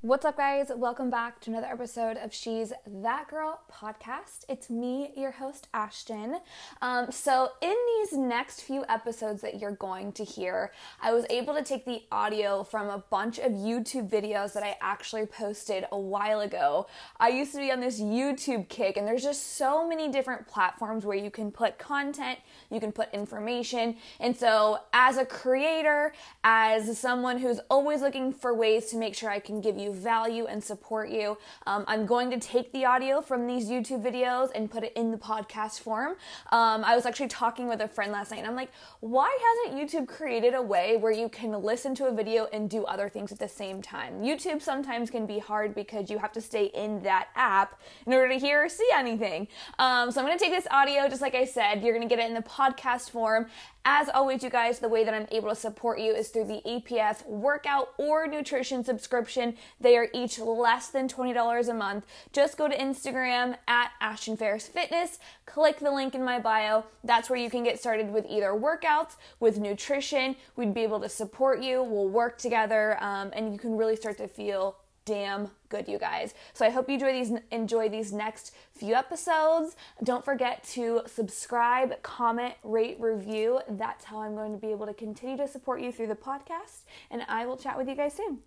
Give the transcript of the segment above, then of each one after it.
What's up, guys? Welcome back to another episode of She's That Girl podcast. It's me, your host, Ashton. Um, so, in these next few episodes that you're going to hear, I was able to take the audio from a bunch of YouTube videos that I actually posted a while ago. I used to be on this YouTube kick, and there's just so many different platforms where you can put content, you can put information. And so, as a creator, as someone who's always looking for ways to make sure I can give you value and support you. Um, I'm going to take the audio from these YouTube videos and put it in the podcast form. Um, I was actually talking with a friend last night and I'm like, why hasn't YouTube created a way where you can listen to a video and do other things at the same time? YouTube sometimes can be hard because you have to stay in that app in order to hear or see anything. Um, so I'm going to take this audio, just like I said, you're going to get it in the podcast form. As always, you guys, the way that I'm able to support you is through the APF workout or nutrition subscription. They are each less than $20 a month. Just go to Instagram at Ashton Ferris Fitness, click the link in my bio. That's where you can get started with either workouts, with nutrition. We'd be able to support you. We'll work together, um, and you can really start to feel damn good, you guys. So I hope you enjoy these enjoy these next few episodes. Don't forget to subscribe, comment, rate, review. That's how I'm going to be able to continue to support you through the podcast. And I will chat with you guys soon.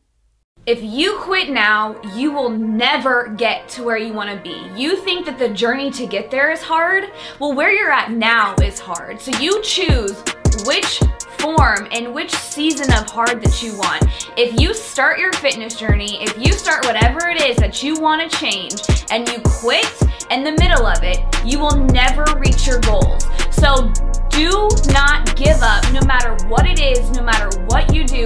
If you quit now, you will never get to where you want to be. You think that the journey to get there is hard? Well, where you're at now is hard. So you choose which form and which season of hard that you want. If you start your fitness journey, if you start whatever it is that you want to change and you quit in the middle of it, you will never reach your goals. So do not give up no matter what it is, no matter what you do,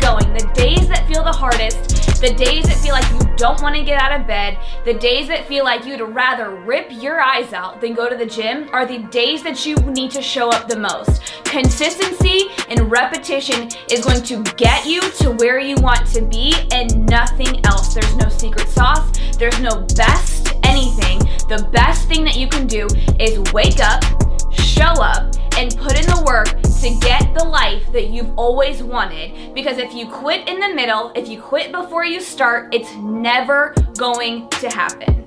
going. The days that feel the hardest, the days that feel like you don't want to get out of bed, the days that feel like you'd rather rip your eyes out than go to the gym are the days that you need to show up the most. Consistency and repetition is going to get you to where you want to be and nothing else. There's no secret sauce, there's no best anything. The best thing that you can do is wake up, show up, and put in the work to get the life that you've always wanted. Because if you quit in the middle, if you quit before you start, it's never going to happen.